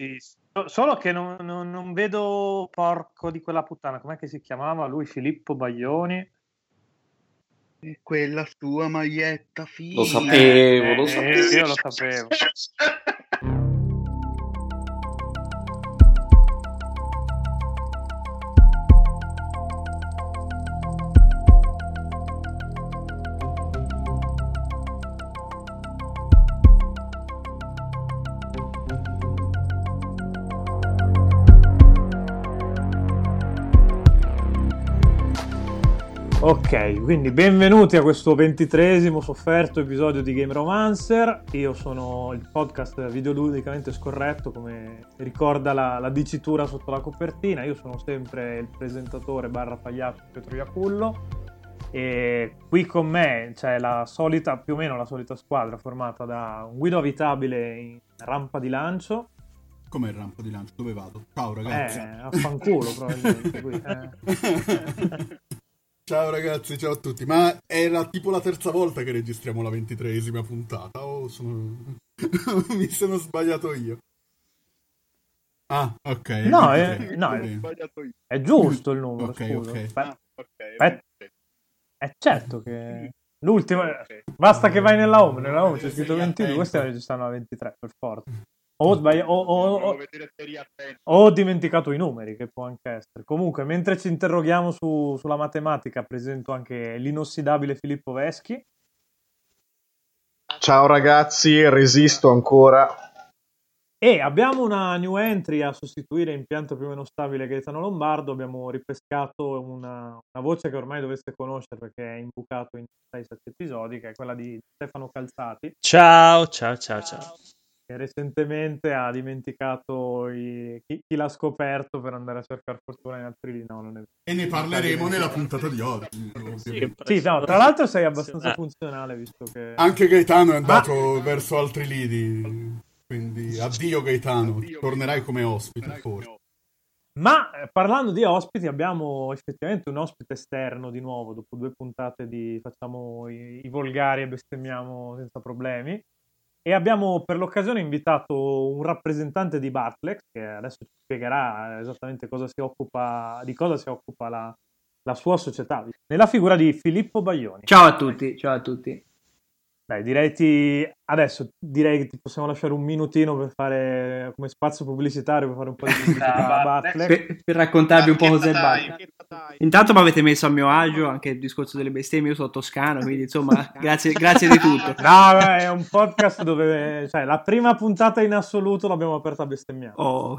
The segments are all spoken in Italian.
Sì, solo che non, non, non, vedo porco di quella puttana, com'è che si chiamava lui? Filippo Baglioni. Quella sua maglietta fine. Lo sapevo, lo sapevo. Eh, io lo sapevo. Ok, quindi benvenuti a questo ventitresimo sofferto episodio di Game Romancer. Io sono il podcast videoludicamente scorretto, come ricorda la, la dicitura sotto la copertina. Io sono sempre il presentatore barra pagliaccio Pietro Iacullo. E qui con me c'è la solita, più o meno la solita squadra formata da un guido abitabile in rampa di lancio. Com'è il rampa di lancio? Dove vado? Ciao ragazzi. Eh, affanculo probabilmente qui. Eh. Ciao ragazzi, ciao a tutti. Ma era tipo la terza volta che registriamo la ventitreesima puntata. O oh, sono... mi sono sbagliato io? Ah, ok. No, è, no è, è, giusto il numero. Ok, scusa. ok. Ah, okay, okay. È certo che l'ultima. Basta che vai nella home. Nella home c'è scritto 22. Stiamo registrando la 23 per forza. O, sbagli- o, o, ho dimenticato i numeri, che può anche essere. Comunque, mentre ci interroghiamo su, sulla matematica, presento anche l'inossidabile Filippo Veschi. Ciao ragazzi, resisto ancora. E abbiamo una new entry a sostituire impianto più o meno stabile Gaetano Lombardo. Abbiamo ripescato una, una voce che ormai dovreste conoscere perché è imbucato in 6-7 episodi, che è quella di Stefano Calzati. Ciao, ciao, ciao, ciao che recentemente ha dimenticato i... chi, chi, l'ha scoperto per andare a cercare fortuna in altri lì. No, non è... E ne parleremo nella puntata di oggi. Sì, sì no, tra l'altro sei abbastanza funzionale visto che... Anche Gaetano è andato Ma... verso altri lidi, quindi addio Gaetano, addio, tornerai come ospite forse. Ma eh, parlando di ospiti, abbiamo effettivamente un ospite esterno di nuovo. Dopo due puntate di facciamo i, i volgari e bestemmiamo senza problemi. E abbiamo per l'occasione invitato un rappresentante di Bartlex, che adesso ci spiegherà esattamente cosa occupa, di cosa si occupa la, la sua società, nella figura di Filippo Baglioni. Ciao a tutti, ciao a tutti. Dai, direi ti... adesso direi che ti possiamo lasciare un minutino per fare come spazio pubblicitario per fare un po' di pubblicità. Per, per raccontarvi un po' cos'è Bartlex. Intanto mi avete messo a mio agio anche il discorso delle bestemmie, io sono toscano, quindi insomma, grazie, grazie di tutto. No, beh, è un podcast dove cioè, la prima puntata in assoluto l'abbiamo aperta a bestemmiare. Oh,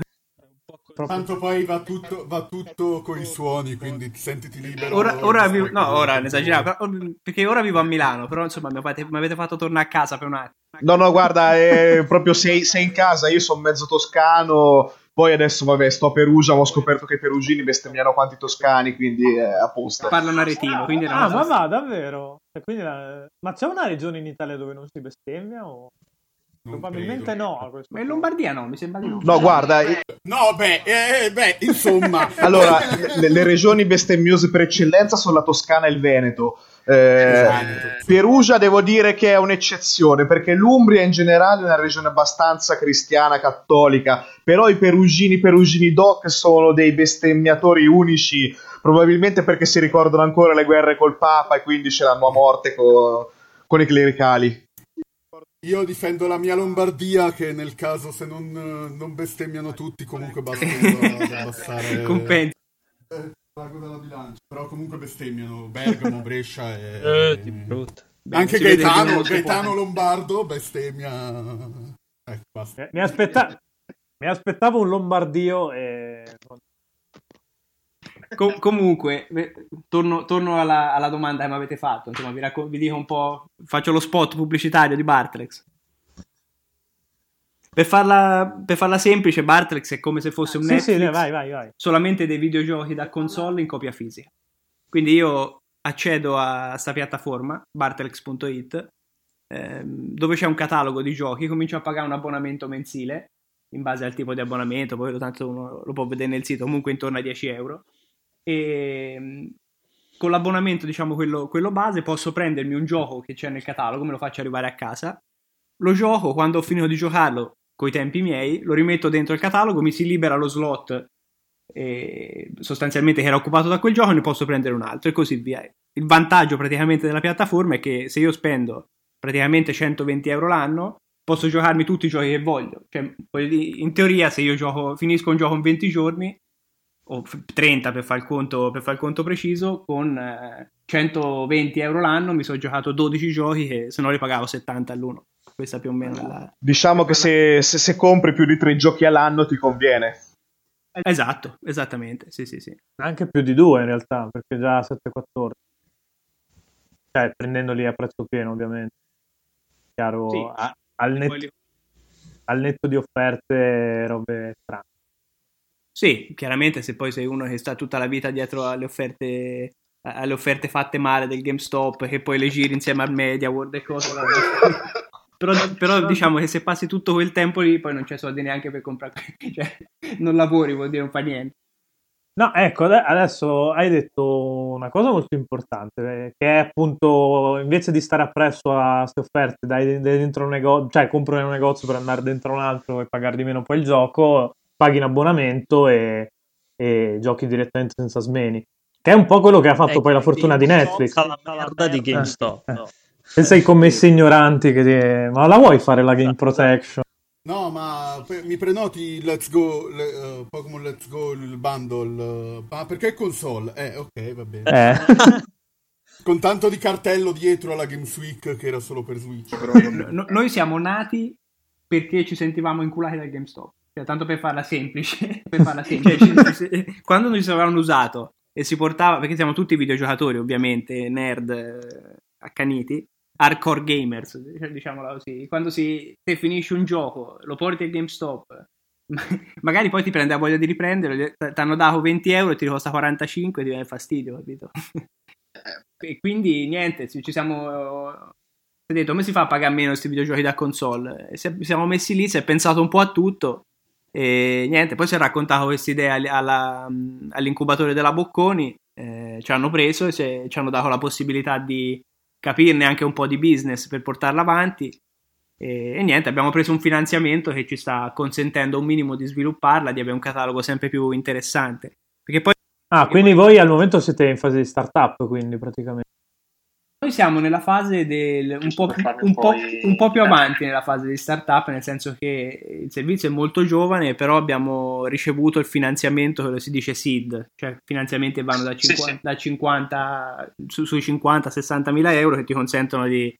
Tanto poi va tutto, va tutto con i suoni, quindi sentiti libero. Ora, ora vivo, no, ora ne esagerato, perché ora vivo a Milano, però insomma mi avete, mi avete fatto tornare a casa per un attimo. No, no, guarda, è proprio sei, sei in casa, io sono mezzo toscano, poi adesso, vabbè, sto a Perugia, ho scoperto che i perugini bestemmiano quanti toscani, quindi è a posto. Parlano aretino, quindi... Ah, ma va, davvero? Quindi la... Ma c'è una regione in Italia dove non si bestemmia o... Non Probabilmente credo. no. Ma in Lombardia no, mi sembra di no. No, guarda. No, beh, eh, beh insomma. allora, le, le, regioni bestemmiose per eccellenza sono la Toscana e il Veneto. Eh, esatto. Perugia devo dire che è un'eccezione perché l'Umbria in generale è una regione abbastanza cristiana, cattolica, però i perugini, perugini doc sono dei bestemmiatori unici, probabilmente perché si ricordano ancora le guerre col Papa e quindi ce l'hanno a morte con, con i clericali. Io difendo la mia Lombardia che nel caso se non, non bestemmiano tutti comunque basta abbassare... Compensi. Eh, pago dalla bilancia. Però comunque bestemmiano Bergamo, Brescia e... Eh, di brutto. Beh, Anche Gaetano, Gaetano Lombardo bestemmia... Ecco, basta. Eh, mi, aspetta... mi aspettavo un Lombardio e... Com- comunque, torno, torno alla, alla, domanda che mi avete fatto. Insomma, vi, racco- vi, dico un po'. Faccio lo spot pubblicitario di Bartlex. Per farla, per farla semplice, Bartlex è come se fosse un sì, Netflix, sì, vai, vai, vai. solamente dei videogiochi da console in copia fisica. Quindi io accedo a questa piattaforma, bartlex.it, ehm, dove c'è un catalogo di giochi, comincio a pagare un abbonamento mensile in base al tipo di abbonamento, poi tanto uno lo può vedere nel sito, comunque intorno a 10 euro e mm, con l'abbonamento, diciamo quello, quello base, posso prendermi un gioco che c'è nel catalogo, me lo faccio arrivare a casa, lo gioco, quando ho finito di giocarlo coi tempi miei, lo rimetto dentro il catalogo, mi si libera lo slot eh, sostanzialmente che era occupato da quel gioco, ne posso prendere un altro e così via. Il vantaggio praticamente della piattaforma è che se io spendo praticamente 120 euro l'anno, posso giocarmi tutti i giochi che voglio. Cioè, in teoria, se io gioco, finisco un gioco in 20 giorni, o 30 per fare il conto, per fare il conto preciso, con eh, 120 euro l'anno mi sono giocato 12 giochi che se no li pagavo 70 all'uno. Questa più o meno è la... Diciamo che se, se, se compri più di 3 giochi all'anno ti conviene. Esatto, esattamente, sì, sì, sì. Anche più di due in realtà, perché già 7-14. Cioè, prendendoli a prezzo pieno, ovviamente. Chiaro, sì. a, al, net, al netto di offerte, robe strane. Sì, chiaramente se poi sei uno che sta tutta la vita dietro alle offerte, alle offerte fatte male del GameStop, che poi le giri insieme al Media World e cose. però, però, diciamo che se passi tutto quel tempo lì, poi non c'è soldi neanche per comprare, cioè non lavori, vuol dire non fa niente. No, ecco, adesso hai detto una cosa molto importante, eh, che è appunto invece di stare appresso a queste offerte, dai dentro un negozio, cioè compro in un negozio per andare dentro un altro e pagare di meno poi il gioco, paghi in abbonamento e, e giochi direttamente senza smeni. Che è un po' quello che ha fatto ecco, poi la fortuna di Netflix. La merda di GameStop. Eh, eh. Pensa ai commessi ignoranti che ti... Ma la vuoi fare la game protection? No, ma mi prenoti Let's Go, le, uh, Pokémon Let's Go, il bundle. Uh, ma perché console? Eh, ok, va bene. Eh. Con tanto di cartello dietro alla Games Week che era solo per Switch. no, noi siamo nati perché ci sentivamo inculati dal GameStop. Cioè, tanto per farla semplice. per farla semplice. Quando noi ci avevano usato e si portava, perché siamo tutti videogiocatori ovviamente, nerd eh, accaniti, hardcore gamers, diciamola così. Quando si, se finisci un gioco, lo porti al GameStop, magari poi ti prende la voglia di riprenderlo, ti hanno dato 20 euro e ti costa 45 e ti viene fastidio, capito? e quindi niente, ci siamo... Si detto, come si fa a pagare meno questi videogiochi da console? E siamo messi lì, si è pensato un po' a tutto e niente, poi si è raccontato questa idea alla, all'incubatore della Bocconi, eh, ci hanno preso e ci hanno dato la possibilità di capirne anche un po' di business per portarla avanti. E, e, niente, abbiamo preso un finanziamento che ci sta consentendo un minimo di svilupparla, di avere un catalogo sempre più interessante. Perché poi, ah, quindi poi... voi al momento siete in fase di startup, quindi praticamente. Noi siamo nella fase del un po', più, un, po', un po' più avanti nella fase di startup, nel senso che il servizio è molto giovane, però abbiamo ricevuto il finanziamento che si dice SEED, cioè finanziamenti vanno da 50, sì, sì. Da 50 su, sui 50-60 mila euro che ti consentono di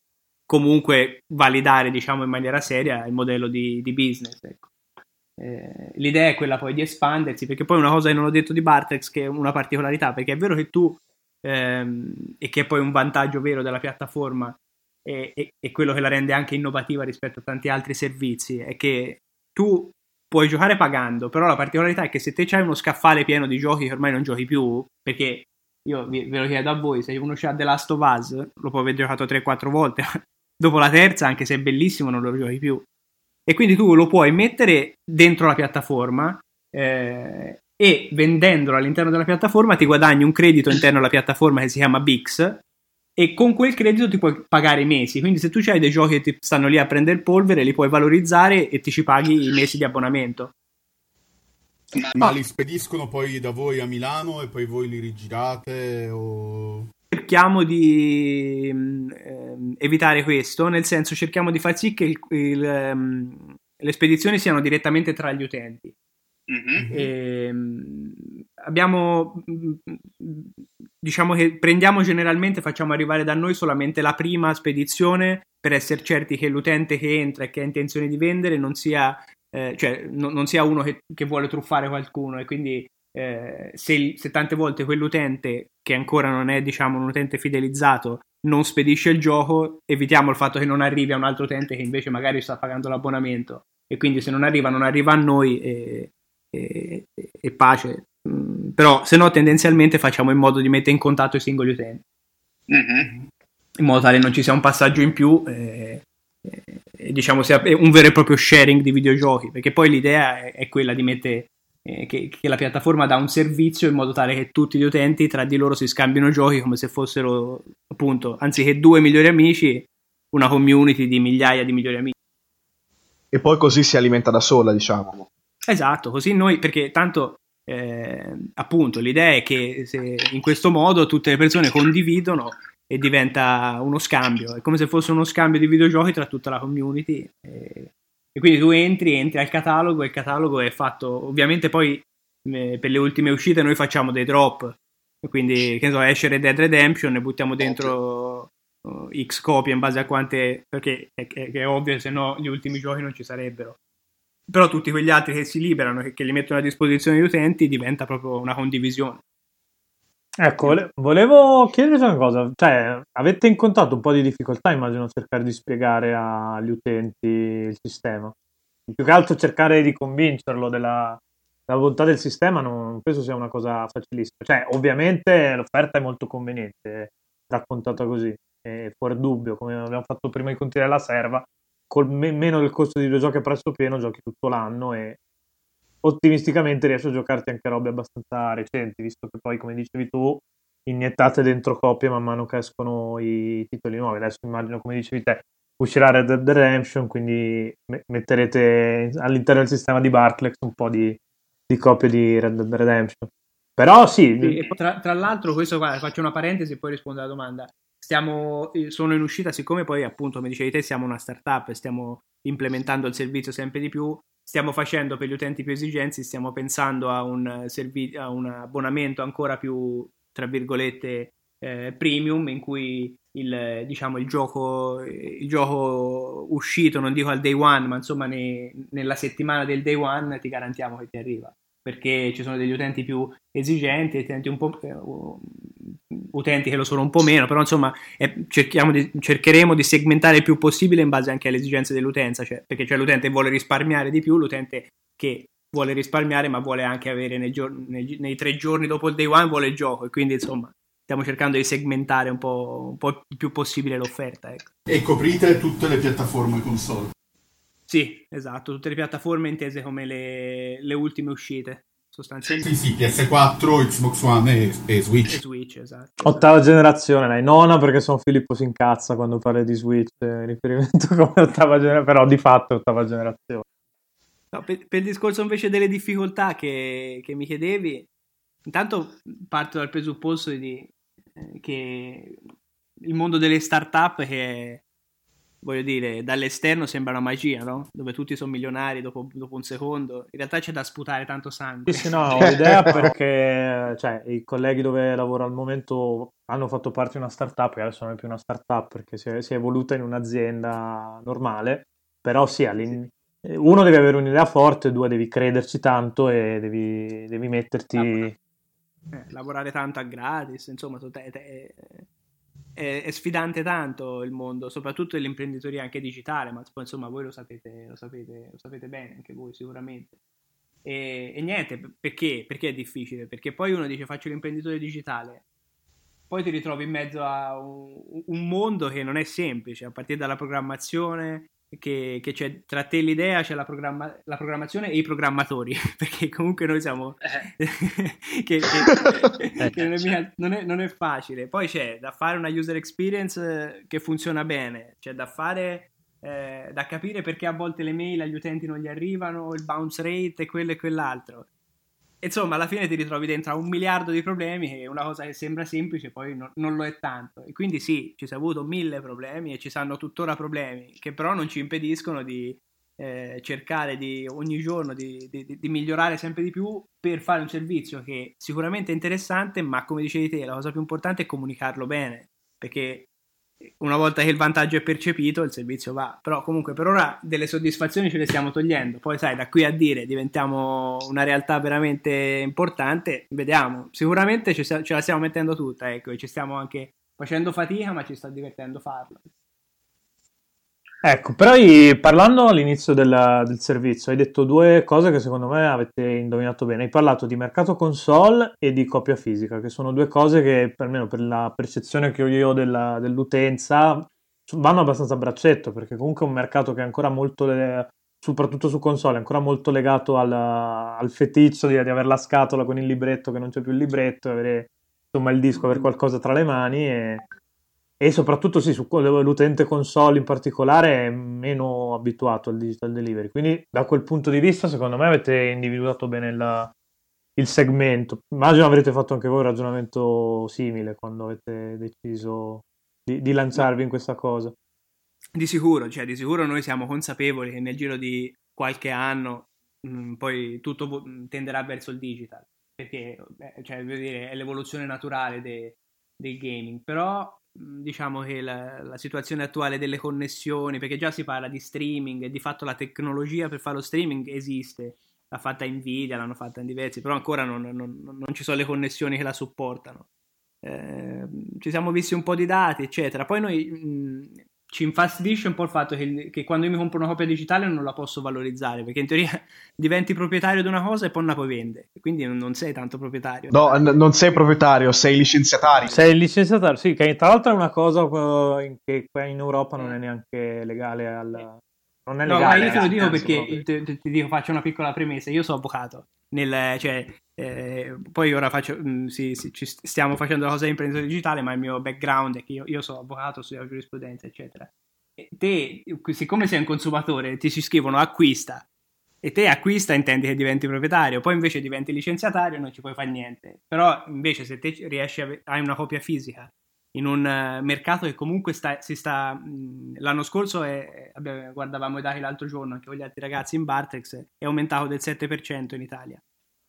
comunque validare diciamo in maniera seria il modello di, di business. Ecco. Eh, l'idea è quella poi di espandersi, perché poi una cosa che non ho detto di Bartex che è una particolarità, perché è vero che tu ehm, e che è poi un vantaggio vero della piattaforma e, e, e, quello che la rende anche innovativa rispetto a tanti altri servizi è che tu puoi giocare pagando, però la particolarità è che se te c'hai uno scaffale pieno di giochi che ormai non giochi più, perché io ve lo chiedo a voi, se uno c'ha The Last of Us lo può aver giocato 3-4 volte, dopo la terza, anche se è bellissimo, non lo giochi più. E quindi tu lo puoi mettere dentro la piattaforma eh, e vendendolo all'interno della piattaforma ti guadagni un credito interno alla piattaforma che si chiama Bix e con quel credito ti puoi pagare i mesi. Quindi se tu hai dei giochi che ti stanno lì a prendere polvere, li puoi valorizzare e ti ci paghi i mesi di abbonamento. Ma li spediscono poi da voi a Milano e poi voi li rigirate o... Cerchiamo di eh, evitare questo, nel senso cerchiamo di far sì che il, il, um, le spedizioni siano direttamente tra gli utenti. Mm-hmm. E, ehm, abbiamo diciamo che prendiamo generalmente facciamo arrivare da noi solamente la prima spedizione per essere certi che l'utente che entra e che ha intenzione di vendere non sia, eh, cioè, no, non sia uno che, che, vuole truffare qualcuno e quindi eh, se, se, tante volte quell'utente che ancora non è diciamo un utente fidelizzato non spedisce il gioco evitiamo il fatto che non arrivi a un altro utente che invece magari sta pagando l'abbonamento e quindi se non arriva non arriva a noi e, e, e pace. Mm, però se no tendenzialmente facciamo in modo di mettere in contatto i singoli utenti. Mm-hmm. In modo tale non ci sia un passaggio in più e, e, diciamo sia un vero e proprio sharing di videogiochi, perché poi l'idea è, è quella di mettere eh, che, che, la piattaforma dà un servizio in modo tale che tutti gli utenti tra di loro si scambino giochi come se fossero appunto anziché due migliori amici una community di migliaia di migliori amici E poi così si alimenta da sola, diciamo. Esatto, così noi, perché tanto eh, appunto l'idea è che in questo modo tutte le persone condividono e diventa uno scambio, è come se fosse uno scambio di videogiochi tra tutta la community. E, e quindi tu entri, entri al catalogo e il catalogo è fatto, ovviamente poi eh, per le ultime uscite noi facciamo dei drop, quindi che ne so, esce Red Dead Redemption e buttiamo dentro uh, X copie in base a quante, perché è, è, è ovvio, se no gli ultimi giochi non ci sarebbero però tutti quegli altri che si liberano e che li mettono a disposizione degli utenti diventa proprio una condivisione. Ecco, volevo chiedervi una cosa, cioè avete incontrato un po' di difficoltà immagino a cercare di spiegare agli utenti il sistema, più che altro cercare di convincerlo della, della volontà del sistema non penso sia una cosa facilissima, cioè ovviamente l'offerta è molto conveniente, raccontata così, è fuori dubbio, come abbiamo fatto prima di continuare la serva, col me- meno del costo di due giochi a prezzo pieno giochi tutto l'anno e ottimisticamente riesci a giocarti anche robe abbastanza recenti, visto che poi, come dicevi tu, iniettate dentro copie man mano che escono i titoli nuovi. Adesso immagino, come dicevi te, uscirà Red Dead Redemption, quindi metterete all'interno del sistema di Barclex un po' di, di copie di Red Dead Redemption. Però sì. sì tra, tra, l'altro, questo guarda, faccio una parentesi e poi rispondo alla domanda stiamo, eh, sono in uscita, siccome poi appunto, come dicevi te, siamo una startup e stiamo implementando il servizio sempre di più, stiamo facendo per gli utenti più esigenti, stiamo pensando a un, servi- a un abbonamento ancora più, tra virgolette, eh, premium in cui il, diciamo, il, gioco, il gioco uscito, non dico al day one, ma insomma ne, nella settimana del day one ti garantiamo che ti arriva perché ci sono degli utenti più esigenti, utenti, un po', eh, utenti che lo sono un po' meno, però insomma è, di, cercheremo di segmentare il più possibile in base anche alle esigenze dell'utenza, cioè, perché c'è l'utente che vuole risparmiare di più, l'utente che vuole risparmiare ma vuole anche avere nei, giorni, nei, nei tre giorni dopo il day one vuole il gioco e quindi insomma stiamo cercando di segmentare un po', un po il più possibile l'offerta. Ecco. E coprite tutte le piattaforme console. Sì, esatto, tutte le piattaforme intese come le, le ultime uscite. Sostanzialmente. Sì, sì, PS4, Xbox One e, e Switch. E Switch, esatto. Ottava generazione, dai, nona perché sono Filippo si incazza quando parla di Switch in riferimento come ottava generazione, però di fatto è ottava generazione. No, per, per, il discorso invece delle difficoltà che, che mi chiedevi, intanto parto dal presupposto di, eh, che il mondo delle start-up che è voglio dire, dall'esterno sembra una magia, no? Dove tutti sono milionari dopo, dopo, un secondo. In realtà c'è da sputare tanto sangue. Sì, sì, no, ho l'idea perché cioè, i colleghi dove lavoro al momento hanno fatto parte di una startup, che adesso non è più una startup perché si è, si è evoluta in un'azienda normale, però sì, uno deve avere un'idea forte, due devi crederci tanto e devi, devi metterti... Eh, lavorare tanto a gratis, insomma, te, te, è, è, sfidante tanto il mondo, soprattutto l'imprenditoria anche digitale, ma insomma voi lo sapete, lo sapete, lo sapete bene anche voi sicuramente. E, e, niente, perché? Perché è difficile? Perché poi uno dice faccio l'imprenditore digitale, poi ti ritrovi in mezzo a un, un mondo che non è semplice, a partire dalla programmazione, che, che, c'è tra te l'idea, c'è la, programma- la, programmazione e i programmatori, perché comunque noi siamo... Eh. che, che, che non, è non, è, non, è facile. Poi c'è da fare una user experience che funziona bene, c'è da fare... Eh, da capire perché a volte le mail agli utenti non gli arrivano, il bounce rate e quello e quell'altro insomma, alla fine ti ritrovi dentro a un miliardo di problemi è una cosa che sembra semplice, poi no, non lo è tanto. E quindi sì, ci si è avuto mille problemi e ci saranno tuttora problemi, che però non ci impediscono di eh, cercare di, ogni giorno di, di, di, migliorare sempre di più per fare un servizio che sicuramente è interessante, ma come dicevi te, la cosa più importante è comunicarlo bene, perché una volta che il vantaggio è percepito, il servizio va. Però comunque per ora delle soddisfazioni ce le stiamo togliendo. Poi sai, da qui a dire diventiamo una realtà veramente importante, vediamo. Sicuramente ce, la stiamo mettendo tutta, ecco, e ci stiamo anche facendo fatica, ma ci sta divertendo farlo. Ecco, però parlando all'inizio del, del, servizio, hai detto due cose che secondo me avete indovinato bene. Hai parlato di mercato console e di copia fisica, che sono due cose che, almeno per la percezione che ho io della, dell'utenza, vanno abbastanza a braccetto, perché comunque è un mercato che è ancora molto, soprattutto su console, è ancora molto legato al, al feticcio di, di, avere la scatola con il libretto che non c'è più il libretto, avere insomma il disco, avere qualcosa tra le mani e e soprattutto sì, su l'utente console in particolare è meno abituato al digital delivery. Quindi da quel punto di vista, secondo me, avete individuato bene la, il segmento. Immagino avrete fatto anche voi un ragionamento simile quando avete deciso di, di lanciarvi in questa cosa. Di sicuro, cioè di sicuro noi siamo consapevoli che nel giro di qualche anno mh, mm, poi tutto tenderà verso il digital, perché cioè, dire, è l'evoluzione naturale de, del gaming, però diciamo che la, la, situazione attuale delle connessioni, perché già si parla di streaming e di fatto la tecnologia per fare lo streaming esiste, l'ha fatta Nvidia, l'hanno fatta in diversi, però ancora non, non, non ci sono le connessioni che la supportano. Eh, ci siamo visti un po' di dati, eccetera. Poi noi mh, ci infastidisce un po' il fatto che, che, quando io mi compro una copia digitale non la posso valorizzare, perché in teoria diventi proprietario di una cosa e poi la puoi vendere, quindi non, non sei tanto proprietario. No, n- non sei proprietario, sei licenziatario. Sei licenziatario, sì, che tra l'altro è una cosa che qua in Europa non è neanche legale al... Non è legale, no, ma io te lo dico perché ti, ti, dico, faccio una piccola premessa, io sono avvocato, nel, cioè, eh, poi ora faccio, mh, mm, sì, sì, stiamo facendo la cosa di imprenditore digitale, ma il mio background è che io, io sono avvocato, studio giurisprudenza, eccetera. E te, siccome sei un consumatore, ti si scrivono acquista e te acquista intendi che diventi proprietario, poi invece diventi licenziatario e non ci puoi fare niente. Però invece se te riesci a hai una copia fisica in un uh, mercato che comunque sta, si sta mm, l'anno scorso è, vabbè, guardavamo i dati l'altro giorno anche con gli altri ragazzi in Bartex è aumentato del 7% in Italia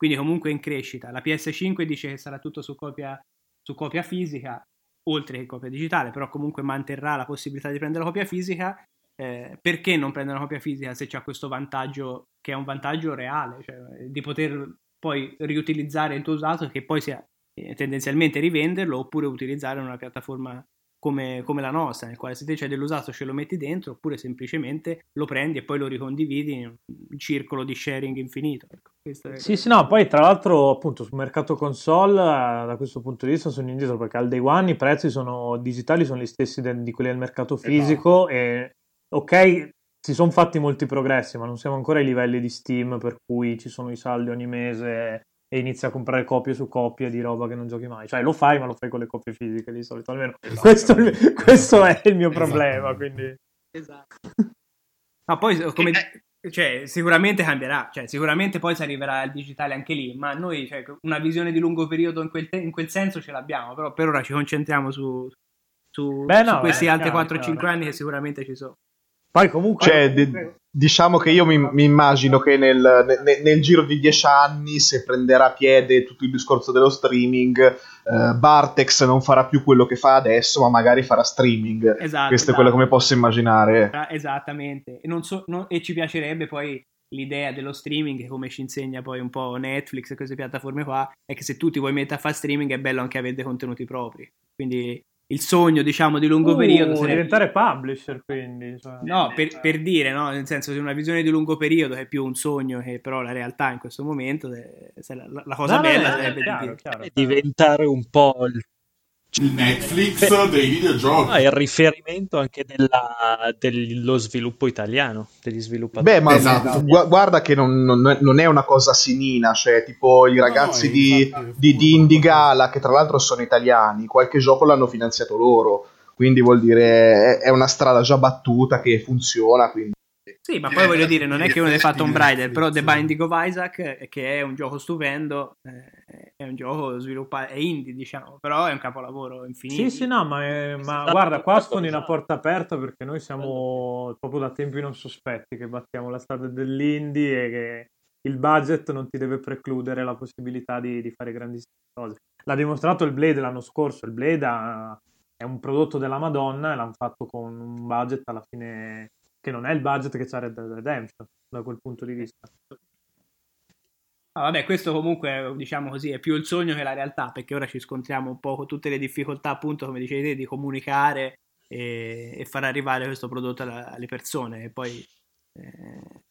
quindi comunque in crescita. La PS5 dice che sarà tutto su copia, su copia fisica, oltre che copia digitale, però comunque manterrà la possibilità di prendere la copia fisica. Eh, perché non prendere una copia fisica se c'è questo vantaggio che è un vantaggio reale, cioè di poter poi riutilizzare il tuo usato che poi sia eh, tendenzialmente rivenderlo oppure utilizzare una piattaforma come, come, la nostra, nel quale se te c'è dell'usato ce lo metti dentro, oppure semplicemente lo prendi e poi lo ricondividi in un circolo di sharing infinito. Ecco, è... Sì, sì, no, poi tra l'altro appunto sul mercato console da questo punto di vista sono indietro perché al day one i prezzi sono digitali sono gli stessi de- di quelli del mercato esatto. fisico e ok si sono fatti molti progressi ma non siamo ancora ai livelli di Steam per cui ci sono i saldi ogni mese e inizi a comprare copie su copie di roba che non giochi mai. Cioè lo fai, ma lo fai con le copie fisiche di solito. Almeno esatto. questo, è questo, è il mio esatto. problema. Quindi... Esatto. Ma poi, come, cioè, sicuramente cambierà. Cioè, sicuramente poi si arriverà al digitale anche lì. Ma noi, cioè, una visione di lungo periodo in quel, te- in quel, senso ce l'abbiamo. Però per ora ci concentriamo su, su, Beh, no, su questi eh, altri 4-5 anni che sicuramente ci sono. Poi comunque... Cioè, d- diciamo che io mi, mi immagino che nel, nel, nel, giro di dieci anni, se prenderà piede tutto il discorso dello streaming, eh, Bartex non farà più quello che fa adesso, ma magari farà streaming. Esatto, Questo esatto. è quello che mi posso immaginare. Esattamente. E, so, no, e ci piacerebbe poi l'idea dello streaming, come ci insegna poi un po' Netflix e queste piattaforme qua, è che se tu ti vuoi mettere a fare streaming è bello anche avere dei contenuti propri. Quindi il sogno, diciamo, di lungo uh, periodo. Sarebbe... diventare publisher, quindi. Cioè... No, per, per, dire, no? Nel senso, di una visione di lungo periodo è più un sogno che però la realtà in questo momento, la, la cosa no, bella no, sarebbe chiaro, chiaro, diventare un po' il il Netflix Beh, dei videogiochi. Ah, il riferimento anche della, dello sviluppo italiano, degli sviluppatori. Beh, ma esatto. gu- guarda che non, non, non, è una cosa sinina, cioè tipo i ragazzi no, di, di, di Indigala, che tra l'altro sono italiani, qualche gioco l'hanno finanziato loro, quindi vuol dire è una strada già battuta che funziona, quindi sì, ma poi voglio dire, non è che uno fa Tomb Raider, però The Binding of Isaac, che è un gioco stupendo, eh, è un gioco sviluppato, è indie, diciamo, però è un capolavoro infinito. Sì, sì, no, ma, è, ma guarda, qua sfondi una porta aperta perché noi siamo proprio da tempi non sospetti che battiamo la strada dell'indie e che il budget non ti deve precludere la possibilità di, di fare grandissime cose. L'ha dimostrato il Blade l'anno scorso, il Blade ha, è un prodotto della Madonna e l'hanno fatto con un budget alla fine che non è il budget che c'ha Red Dead Redemption da quel punto di vista. Ah, vabbè, questo comunque, diciamo così, è più il sogno che la realtà, perché ora ci scontriamo un po' con tutte le difficoltà, appunto, come dicevi te, di comunicare e, e far arrivare questo prodotto alle persone. E poi, eh,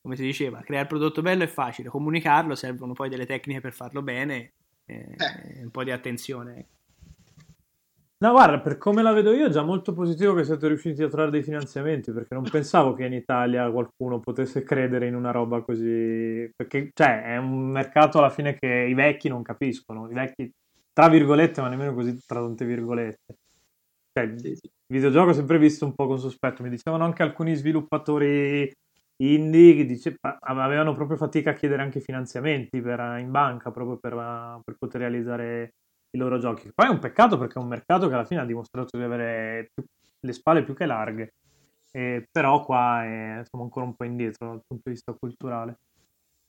come si diceva, creare il prodotto bello è facile, comunicarlo servono poi delle tecniche per farlo bene e eh. un po' di attenzione. No, guarda, per come la vedo io è già molto positivo che siate riusciti a trovare dei finanziamenti, perché non pensavo che in Italia qualcuno potesse credere in una roba così... Perché, cioè, è un mercato alla fine che i vecchi non capiscono, i vecchi, tra virgolette, ma nemmeno così tra tante virgolette. Cioè, il videogioco ho sempre visto un po' con sospetto. Mi dicevano anche alcuni sviluppatori indie che dice, avevano proprio fatica a chiedere anche finanziamenti per, in banca proprio per, per, poter realizzare i loro giochi. Poi è un peccato perché è un mercato che alla fine ha dimostrato di avere più, le spalle più che larghe, eh, però qua è, siamo ancora un po' indietro dal punto di vista culturale.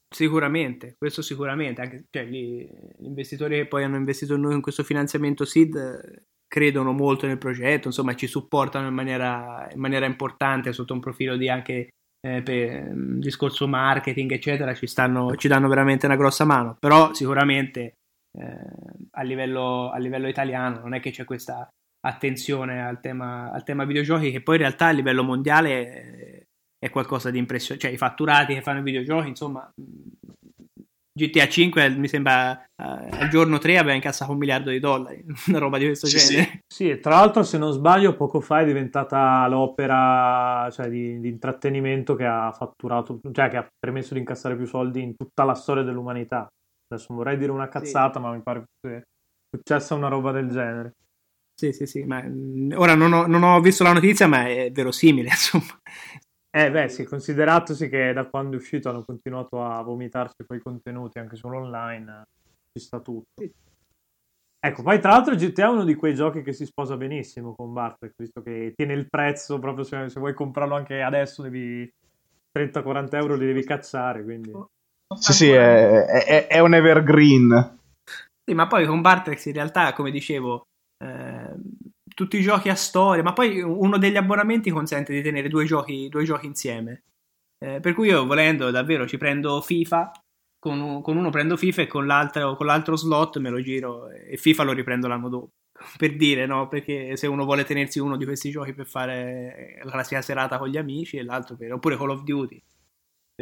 Sicuramente, questo sicuramente, anche cioè, gli, gli, investitori che poi hanno investito in noi in questo finanziamento SID credono molto nel progetto, insomma ci supportano in maniera, in maniera importante sotto un profilo di anche eh, per um, discorso marketing eccetera, ci, stanno, ci danno veramente una grossa mano, però sicuramente eh, a, livello, a livello italiano non è che c'è questa attenzione al tema, al tema videogiochi che poi in realtà a livello mondiale è qualcosa di impressionante, cioè i fatturati che fanno i videogiochi, insomma, GTA 5 mi sembra uh, al giorno 3 aveva incassato un miliardo di dollari, una roba di questo sì, genere. Sì. sì, e tra l'altro se non sbaglio poco fa è diventata l'opera cioè, di, di, intrattenimento che ha fatturato, cioè che ha permesso di incassare più soldi in tutta la storia dell'umanità. Adesso vorrei dire una cazzata, sì. ma mi pare che sia successa una roba del genere. Sì, sì, sì, ma ora non ho, non ho visto la notizia, ma è verosimile, insomma. Eh beh sì, consideratosi che da quando è uscito hanno continuato a vomitarsi poi i contenuti anche sull'online, ci sta tutto. Ecco, poi tra l'altro GTA è uno di quei giochi che si sposa benissimo con Bartek, visto che tiene il prezzo, proprio se, se vuoi comprarlo anche adesso devi 30-40 euro li devi cacciare, quindi... Sì, sì, è, è, è un evergreen. Sì, ma poi con Bartex in realtà, come dicevo, eh, tutti i giochi a storia, ma poi uno degli abbonamenti consente di tenere due giochi, due giochi insieme. Eh, per cui io volendo davvero ci prendo FIFA, con, con, uno prendo FIFA e con l'altro, con l'altro slot me lo giro e FIFA lo riprendo l'anno dopo. Per dire, no? Perché se uno vuole tenersi uno di questi giochi per fare la classica serata con gli amici e l'altro per, oppure Call of Duty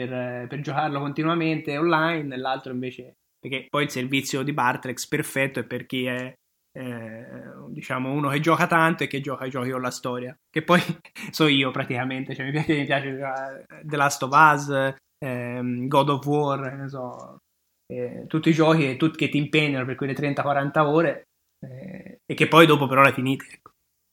per, per giocarlo continuamente online l'altro invece perché poi il servizio di Bartrex perfetto è per chi è eh, diciamo uno che gioca tanto e che gioca i giochi con la storia che poi so io praticamente cioè, mi piace, mi piace The Last of Us ehm, God of War so eh, tutti i giochi che, che ti impegnano per quelle 30-40 ore eh, e che poi dopo però l'hai finita ecco.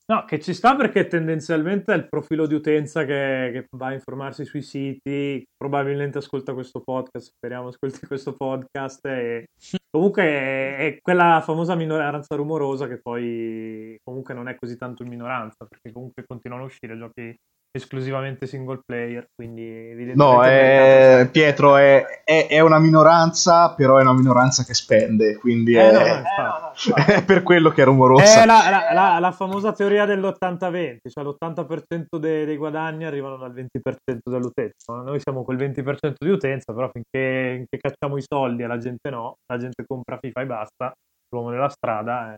No, che ci sta perché tendenzialmente è il profilo di utenza che, che, va a informarsi sui siti, probabilmente ascolta questo podcast, speriamo ascolti questo podcast e comunque è, è, quella famosa minoranza rumorosa che poi comunque non è così tanto in minoranza perché comunque continuano a uscire giochi esclusivamente single player. Quindi no, è... Pietro è, è, è, una minoranza, però è una minoranza che spende, quindi eh, è... No, no, è, per quello che è rumorosa. È la, la, la, la famosa teoria dell'80-20, cioè l'80% dei, dei, guadagni arrivano dal 20% dell'utenza. Noi siamo quel 20% di utenza, però finché, finché cacciamo i soldi e la gente no, la gente compra FIFA e basta, l'uomo nella strada, eh,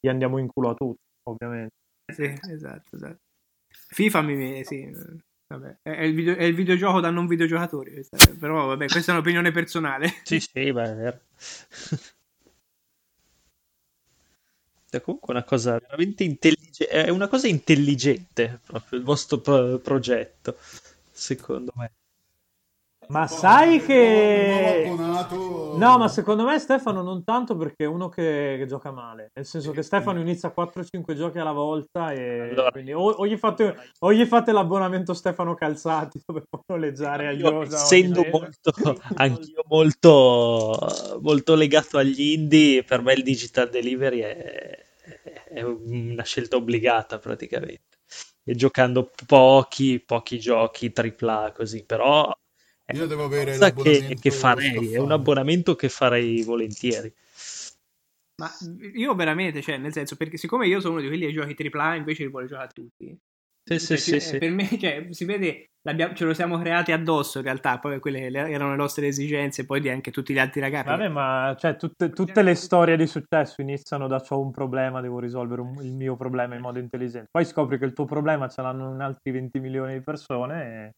gli andiamo in culo a tutti, ovviamente. Sì, esatto, esatto. FIFA mi... sì, vabbè. È, il video, è il videogioco da non videogiocatori, però vabbè, questa è un'opinione personale. Sì, sì, beh, è vero. È comunque una cosa veramente intelligente, è una cosa intelligente proprio il vostro pro- progetto, secondo me. Ma sai che... No, ma secondo me Stefano non tanto perché è uno che, che gioca male. Nel senso che Stefano inizia 4-5 giochi alla volta e allora. quindi o, o, gli fate, o, gli fate, l'abbonamento Stefano Calzati dove può noleggiare a Iosa. Essendo molto, anch'io molto, molto legato agli indie, per me il digital delivery è, è una scelta obbligata praticamente. E giocando pochi, pochi giochi AAA così, però io devo avere che, che farei, è un abbonamento che farei volentieri. Ma io veramente, cioè, nel senso, perché siccome io sono uno di quelli che giochi AAA, invece li vuole giocare a tutti. Sì, sì, sì, sì, Per me, cioè, si vede, ce lo siamo creati addosso in realtà, poi quelle erano le nostre esigenze, poi di anche tutti gli altri ragazzi. Vabbè, ma cioè, tutte, tutte, le storie di successo iniziano da ho un problema, devo risolvere un, il mio problema in modo intelligente. Poi scopri che il tuo problema ce l'hanno in altri 20 milioni di persone e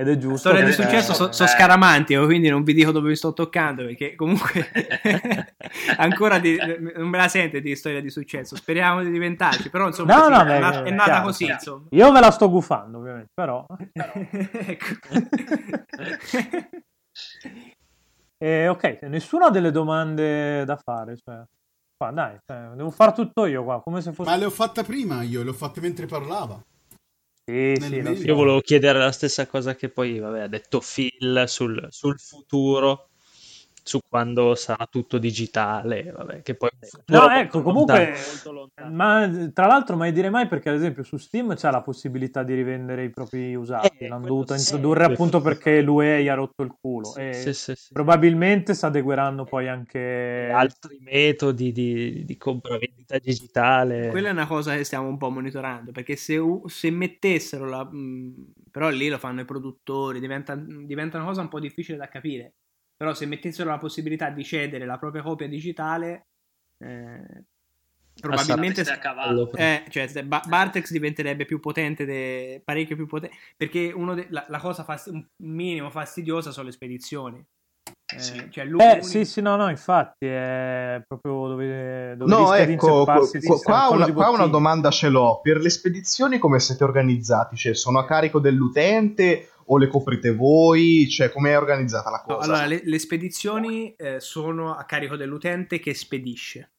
ed è giusto. Storie di successo sono so scaramanti, quindi non vi dico dove vi sto toccando, perché comunque ancora di, non me la sente di storia di successo. Speriamo di diventarci, però insomma no, sì, no, è, beh, nata, è nata chiaro, così. Insomma. Io me la sto gufando, ovviamente, però. ecco. e, ok, nessuno ha delle domande da fare, cioè. qua, dai, cioè, devo fare tutto io qua, come se fosse... Ma le ho fatte prima io, le ho fatte mentre parlava. Sì, sì. Io volevo chiedere la stessa cosa che poi vabbè, ha detto Phil sul, sul futuro, su quando sarà tutto digitale, vabbè, che poi No, molto ecco, comunque, ma tra l'altro mai dire mai perché ad esempio su Steam c'è la possibilità di rivendere i propri usati, Eh, l'hanno dovuto sì. introdurre Sì. appunto perché l'UE gli ha rotto il culo Sì, e sì, sì, sì. probabilmente si adegueranno poi anche... altri metodi di, di compravendita digitale. Quella è una cosa che stiamo un po' monitorando, perché se, se mettessero la... mh, però lì lo fanno i produttori, diventa, diventa una cosa un po' difficile da capire. Però se mettessero la possibilità di cedere la propria copia digitale, eh, probabilmente... A cavallo. Eh, cioè, Ba- Bartex diventerebbe più potente, de- parecchio più potente, perché uno de- la, la cosa fast- un minimo fastidiosa sono le spedizioni. Eh, Sì. cioè, Eh sì sì no no infatti è proprio dove, dove No, ecco, qua, qua una, qua una domanda ce l'ho. Per le spedizioni come siete organizzati? Cioè, sono a carico dell'utente o le coprite voi? Cioè, com'è organizzata la No, cosa? allora, le, le spedizioni eh, sono a carico dell'utente che spedisce.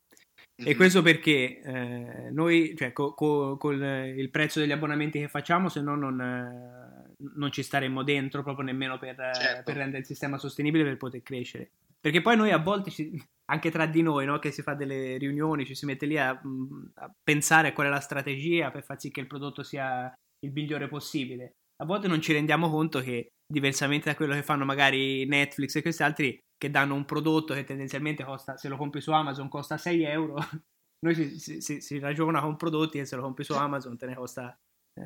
E Mhm. questo perché eh, noi, cioè, co- co- con il prezzo degli abbonamenti che facciamo, se no non, eh, non ci staremmo dentro proprio nemmeno per, eh, Certo. per rendere il sistema sostenibile per poter crescere. Perché poi noi a volte, ci- anche tra di noi, no, che si fa delle riunioni, ci si mette lì a, mh, a pensare a qual è la strategia per far sì che il prodotto sia il migliore possibile. A volte non ci rendiamo conto che, diversamente da quello che fanno magari Netflix e questi altri, che danno un prodotto che tendenzialmente costa, se lo compri su Amazon costa 6 euro, noi si, si- si- si ragiona con prodotti che se lo compri su Amazon te ne costa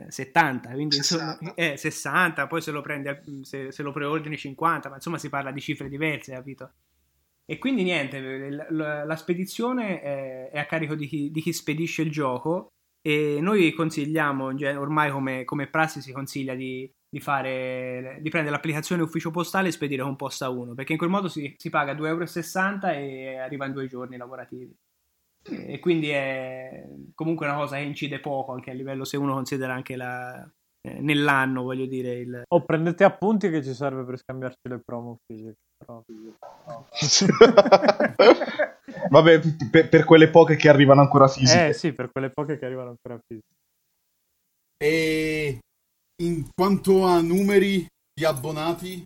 70, quindi insomma 60. eh, 60, poi se lo prendi a- se, se lo preordini 50, ma insomma si parla di cifre diverse, capito? E quindi niente, la, spedizione è, è a carico di chi, di chi spedisce il gioco e noi consigliamo, ormai come, come prassi si consiglia di, di fare, di prendere l'applicazione ufficio postale e spedire con posta 1, perché in quel modo si, si paga 2,60 euro e arriva in due giorni lavorativi. E quindi è comunque una cosa che incide poco anche a livello se uno considera anche la, eh, nell'anno, voglio dire, il, o prendete appunti che ci serve per scambiarci le promo fisiche però- no. Vabbè, per, per quelle poche che arrivano ancora fisiche. eh sì per quelle poche che arrivano ancora fisiche E in quanto a numeri di abbonati,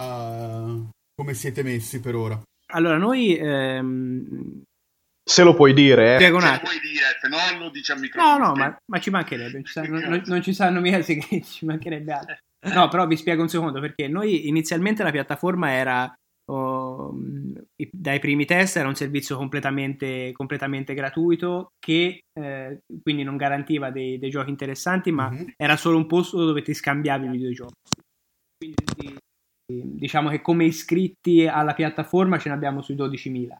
eh, come siete messi per ora? Allora, noi ehm, Se lo puoi dire, eh. spiego un Se lo attimo. vuoi dire, se no lo dici al No, microfono. no, ma, ma ci mancherebbe, non ci, sanno, non, non ci sanno mica segreti, ci mancherebbe altro. No, però vi spiego un secondo perché noi inizialmente la piattaforma era oh, dai primi test era un servizio completamente, completamente gratuito che eh, quindi non garantiva dei, dei giochi interessanti, ma Mhm. era solo un posto dove ti scambiavi i videogiochi. Quindi di- diciamo che come iscritti alla piattaforma ce ne abbiamo sui 12.000.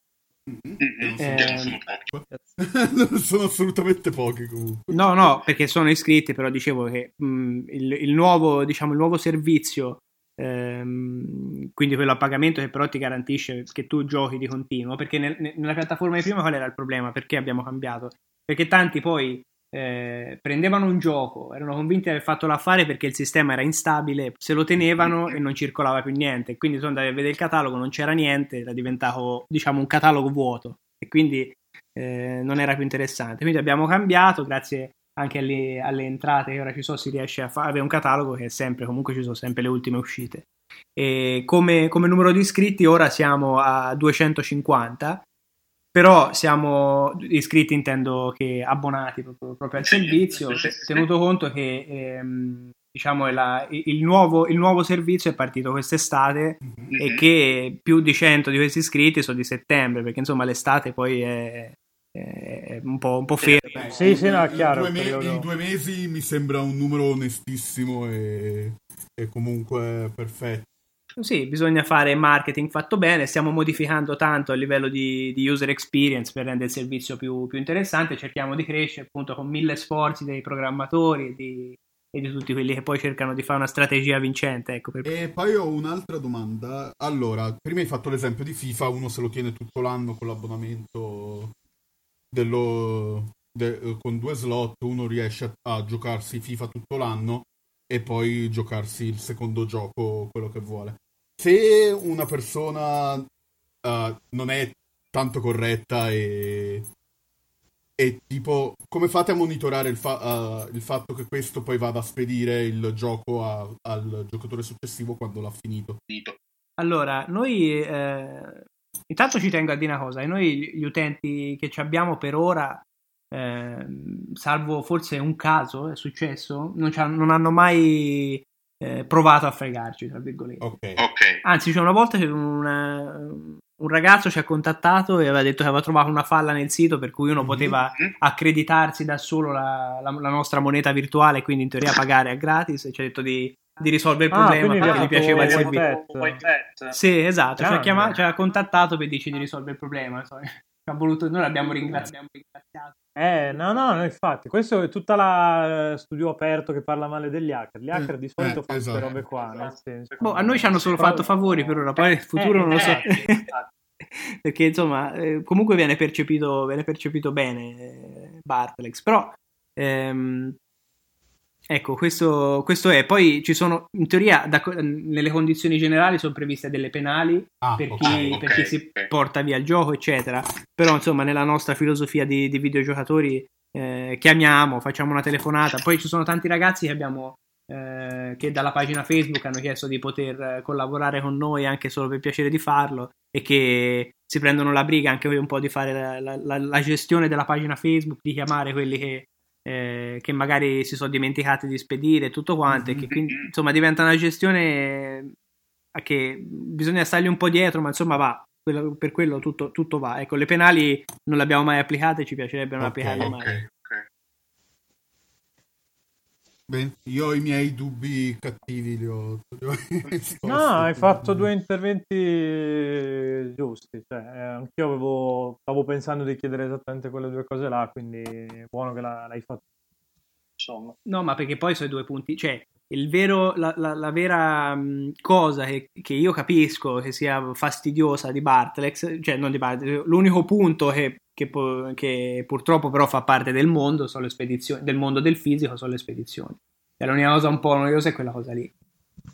Mhm. Eh, non sono pochi. non sono assolutamente pochi comunque. No, no, perché sono iscritti, però dicevo che mh, il, il nuovo, diciamo, il nuovo servizio, ehm, quindi quello a pagamento che però ti garantisce che tu giochi di continuo, perché nel- ne- nella piattaforma di prima qual era il problema? Perché abbiamo cambiato? Perché tanti poi eh, prendevano un gioco, erano convinti di aver fatto l'affare perché il sistema era instabile, se lo tenevano e non circolava più niente, quindi tu andavi a vedere il catalogo, non c'era niente, era diventato, diciamo, un catalogo vuoto e quindi eh, non era più interessante. Quindi abbiamo cambiato, grazie anche alle, alle entrate che ora ci sono, si riesce a avere un catalogo che è sempre, comunque ci sono sempre le ultime uscite. E come, come numero di iscritti ora siamo a 250, però siamo iscritti intendo che abbonati proprio, proprio al Sì, servizio, sì, sì, te- sì. tenuto conto che ehm, diciamo è la- il, nuovo, il nuovo servizio è partito quest'estate Mhm. e che più di 100 di questi iscritti sono di settembre, perché insomma l'estate poi è, è un po', un po' ferma. Sì, sì, no, è in chiaro, due il me- in due mesi mi sembra un numero onestissimo e, e comunque perfetto. Sì, bisogna fare marketing fatto bene, stiamo modificando tanto a livello di, di user experience per rendere il servizio più, più interessante, cerchiamo di crescere appunto con mille sforzi dei programmatori e di, e di tutti quelli che poi cercano di fare una strategia vincente. Ecco, per- E poi ho un'altra domanda. Allora, prima hai fatto l'esempio di FIFA, uno se lo tiene tutto l'anno con l'abbonamento dello, de- con due slot, uno riesce a, a giocarsi FIFA tutto l'anno e poi giocarsi il secondo gioco, quello che vuole. Se una persona eh, non è tanto corretta e e tipo, come fate a monitorare il, fa- uh, il, fatto che questo poi vada a spedire il gioco a- al giocatore successivo quando l'ha finito? Allora, noi eh, intanto ci tengo a dire una cosa, noi gli utenti che ci abbiamo per ora, eh, salvo forse un caso è successo, non, non hanno mai eh, provato a fregarci, tra virgolette. Okay. ok. Anzi, c'è una volta che una, un ragazzo ci ha contattato e aveva detto che aveva trovato una falla nel sito per cui uno mm-hmm. poteva accreditarsi da solo la, la, la, nostra moneta virtuale e quindi in teoria pagare a gratis e ci ha detto di, di risolvere il ah, problema ah, perché gli piaceva il servizio. Sì, esatto, ci ha, chiamato, ci ha, contattato per dirci di risolvere il problema. Voluto, noi l'abbiamo ringraziato. Eh, no, no, no, infatti, questo è tutta la studio aperto che parla male degli hacker. Gli hacker eh, di solito eh, fanno esatto. queste robe qua, nel senso. Boh, a noi ci hanno solo fatto favori per ora, poi il futuro eh, non lo so. Perché insomma, eh, comunque viene percepito, viene percepito bene eh, Bartlex, però ehm, Ecco, questo, questo, è. Poi ci sono, in teoria, da, nelle condizioni generali sono previste delle penali ah, per, chi, okay, per chi si porta via il gioco, eccetera. Però, insomma, nella nostra filosofia di, di videogiocatori eh, chiamiamo, facciamo una telefonata. Poi ci sono tanti ragazzi che abbiamo eh, che dalla pagina Facebook hanno chiesto di poter collaborare con noi anche solo per piacere di farlo e che si prendono la briga anche un po' di fare la, la, la gestione della pagina Facebook, di chiamare quelli che eh, che magari si sono dimenticati di spedire tutto quanto, mm-hmm. e che quindi insomma diventa una gestione che bisogna stargli un po' dietro, ma insomma va, per quello tutto, tutto, va. Ecco, le penali non le abbiamo mai applicate, ci piacerebbe non okay, applicarle okay. mai. Beh, io ho i miei dubbi cattivi, li ho... no, hai fatto due interventi giusti. Cioè, eh, anch'io avevo... stavo pensando di chiedere esattamente quelle due cose là, quindi è buono che l'hai fatto. Insomma. No, ma perché poi sono i due punti. Cioè, vero, la, la, la vera cosa che, che, io capisco che sia fastidiosa di Bartlex, cioè non di Bartlex, l'unico punto che, che, che, purtroppo però fa parte del mondo, sono le spedizioni, del mondo del fisico, sono le spedizioni. E l'unica cosa un po' noiosa è quella cosa lì.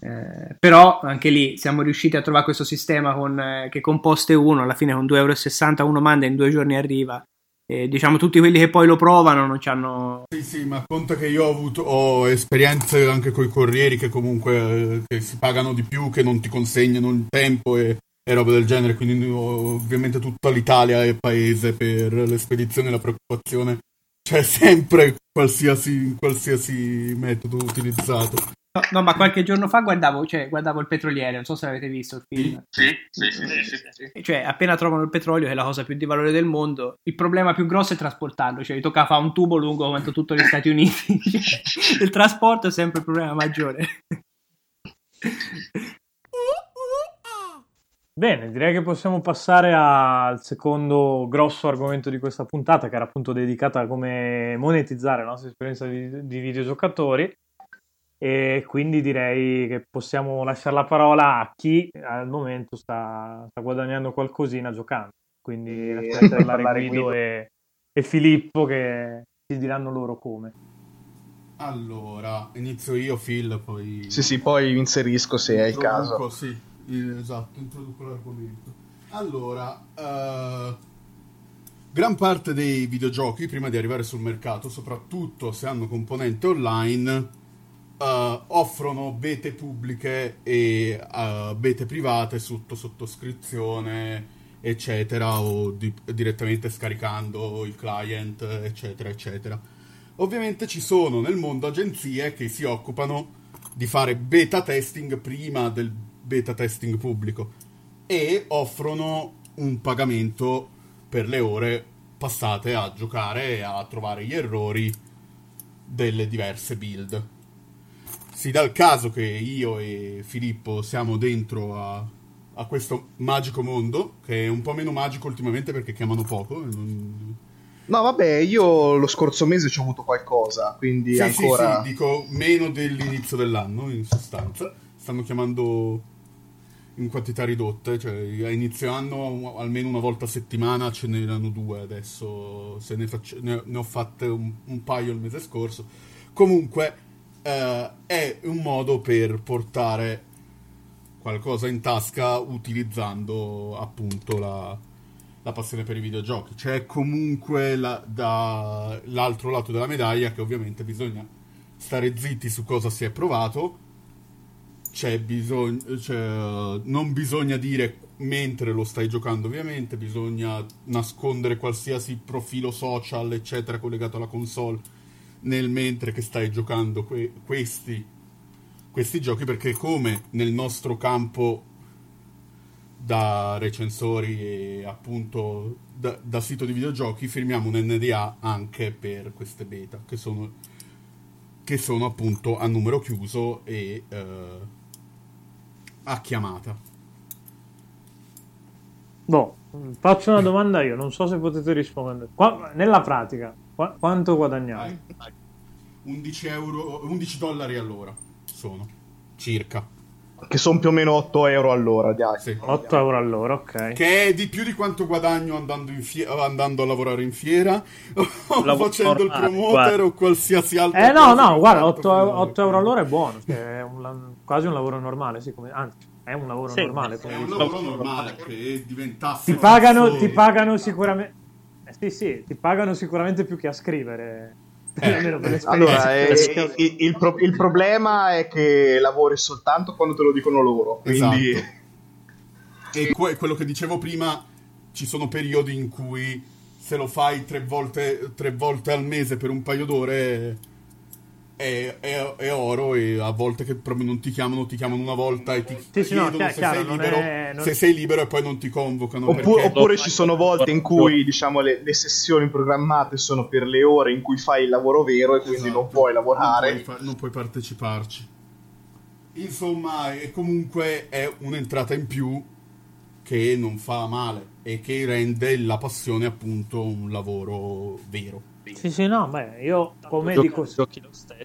Eh, però anche lì siamo riusciti a trovare questo sistema con, eh, che con Poste 1 alla fine con 2,60 euro uno manda in due giorni arriva e diciamo tutti quelli che poi lo provano non ci hanno sì sì ma conta che io ho avuto ho esperienze anche con i corrieri che comunque eh, che si pagano di più che non ti consegnano il tempo e, e robe del genere. Quindi ovviamente tutta l'Italia è paese per le spedizioni la preoccupazione. C'è sempre qualsiasi, qualsiasi metodo utilizzato No, no, ma qualche giorno fa guardavo, cioè, guardavo il petroliere, non so se avete visto il film. Sì, sì, sì, sì, sì, Cioè, appena trovano il petrolio, che è la cosa più di valore del mondo, il problema più grosso è trasportarlo, cioè, gli tocca fare un tubo lungo quanto tutto gli Stati Uniti. il trasporto è sempre il problema maggiore. Bene, direi che possiamo passare al secondo grosso argomento di questa puntata, che era appunto dedicata a come monetizzare la nostra esperienza di, di videogiocatori e quindi direi che possiamo lasciare la parola a chi al momento sta, sta guadagnando qualcosina giocando. Quindi lasciate parlare Guido e, e Filippo che ci diranno loro come. Allora, inizio io, Phil, poi... Sì, sì, poi inserisco se è il caso. Sì, esatto, introduco l'argomento. Allora, uh, gran parte dei videogiochi, prima di arrivare sul mercato, soprattutto se hanno componente online, uh, offrono bete pubbliche e uh, bete private sotto sottoscrizione, eccetera, o di- direttamente scaricando il client, eccetera, eccetera. Ovviamente ci sono nel mondo agenzie che si occupano di fare beta testing prima del beta testing pubblico e offrono un pagamento per le ore passate a giocare e a trovare gli errori delle diverse build si dà il caso che io e Filippo siamo dentro a, a, questo magico mondo, che è un po' meno magico ultimamente perché chiamano poco. Non... No, vabbè, io lo scorso mese ci ho avuto qualcosa, quindi sì, ancora... Sì, sì, dico meno dell'inizio dell'anno, in sostanza. Stanno chiamando in quantità ridotte, cioè a inizio anno almeno una volta a settimana ce n'erano due, adesso se ne, faccio, ne, ho fatte un, un paio il mese scorso. Comunque eh, è un modo per portare qualcosa in tasca utilizzando appunto la, la passione per i videogiochi. C'è comunque la, da, l'altro lato della medaglia che ovviamente bisogna stare zitti su cosa si è provato. C'è bisogno, c'è, non bisogna dire mentre lo stai giocando, ovviamente, bisogna nascondere qualsiasi profilo social, eccetera, collegato alla console nel mentre che stai giocando que- questi, questi giochi, perché come nel nostro campo da recensori e appunto da, da, sito di videogiochi firmiamo un NDA anche per queste beta che sono, che sono appunto a numero chiuso e uh, a chiamata. Boh, faccio una domanda io, non so se potete rispondere. Qua, nella pratica, qua, quanto guadagnate? 11 euro, 11 dollari all'ora sono circa che sono più o meno 8 euro all'ora. Dai. Sì. 8 euro all'ora, ok. Che è di più di quanto guadagno andando, fie- andando a lavorare in fiera o facendo il promoter guarda. o qualsiasi altro. Eh no, no, guarda, 8, 8 euro all'ora è buono, è un, quasi un lavoro normale, sì, come, anzi. È un lavoro sì, normale. È un lavoro normale che diventasse. Ti pagano, ti pagano sicuramente. Sì, sì, ti pagano sicuramente più che a scrivere. Eh, allora, eh, il, il, pro- il, problema è che lavori soltanto quando te lo dicono loro. Quindi... Esatto. E que- quello che dicevo prima, ci sono periodi in cui se lo fai tre volte, tre volte al mese per un paio d'ore è, è, è, oro e a volte che proprio non ti chiamano, ti chiamano una volta e ti sì, chiedono sì, no, se, chiaro, sei libero, è, non... se sei libero e poi non ti convocano. Oppure, perché... oppure ci sono volte in cui diciamo, le, le, sessioni programmate sono per le ore in cui fai il lavoro vero e quindi esatto. non puoi lavorare. Non puoi, fa- non puoi parteciparci. Insomma, è comunque è un'entrata in più che non fa male e che rende la passione appunto un lavoro vero. Sì, sì, no, beh, io come dico,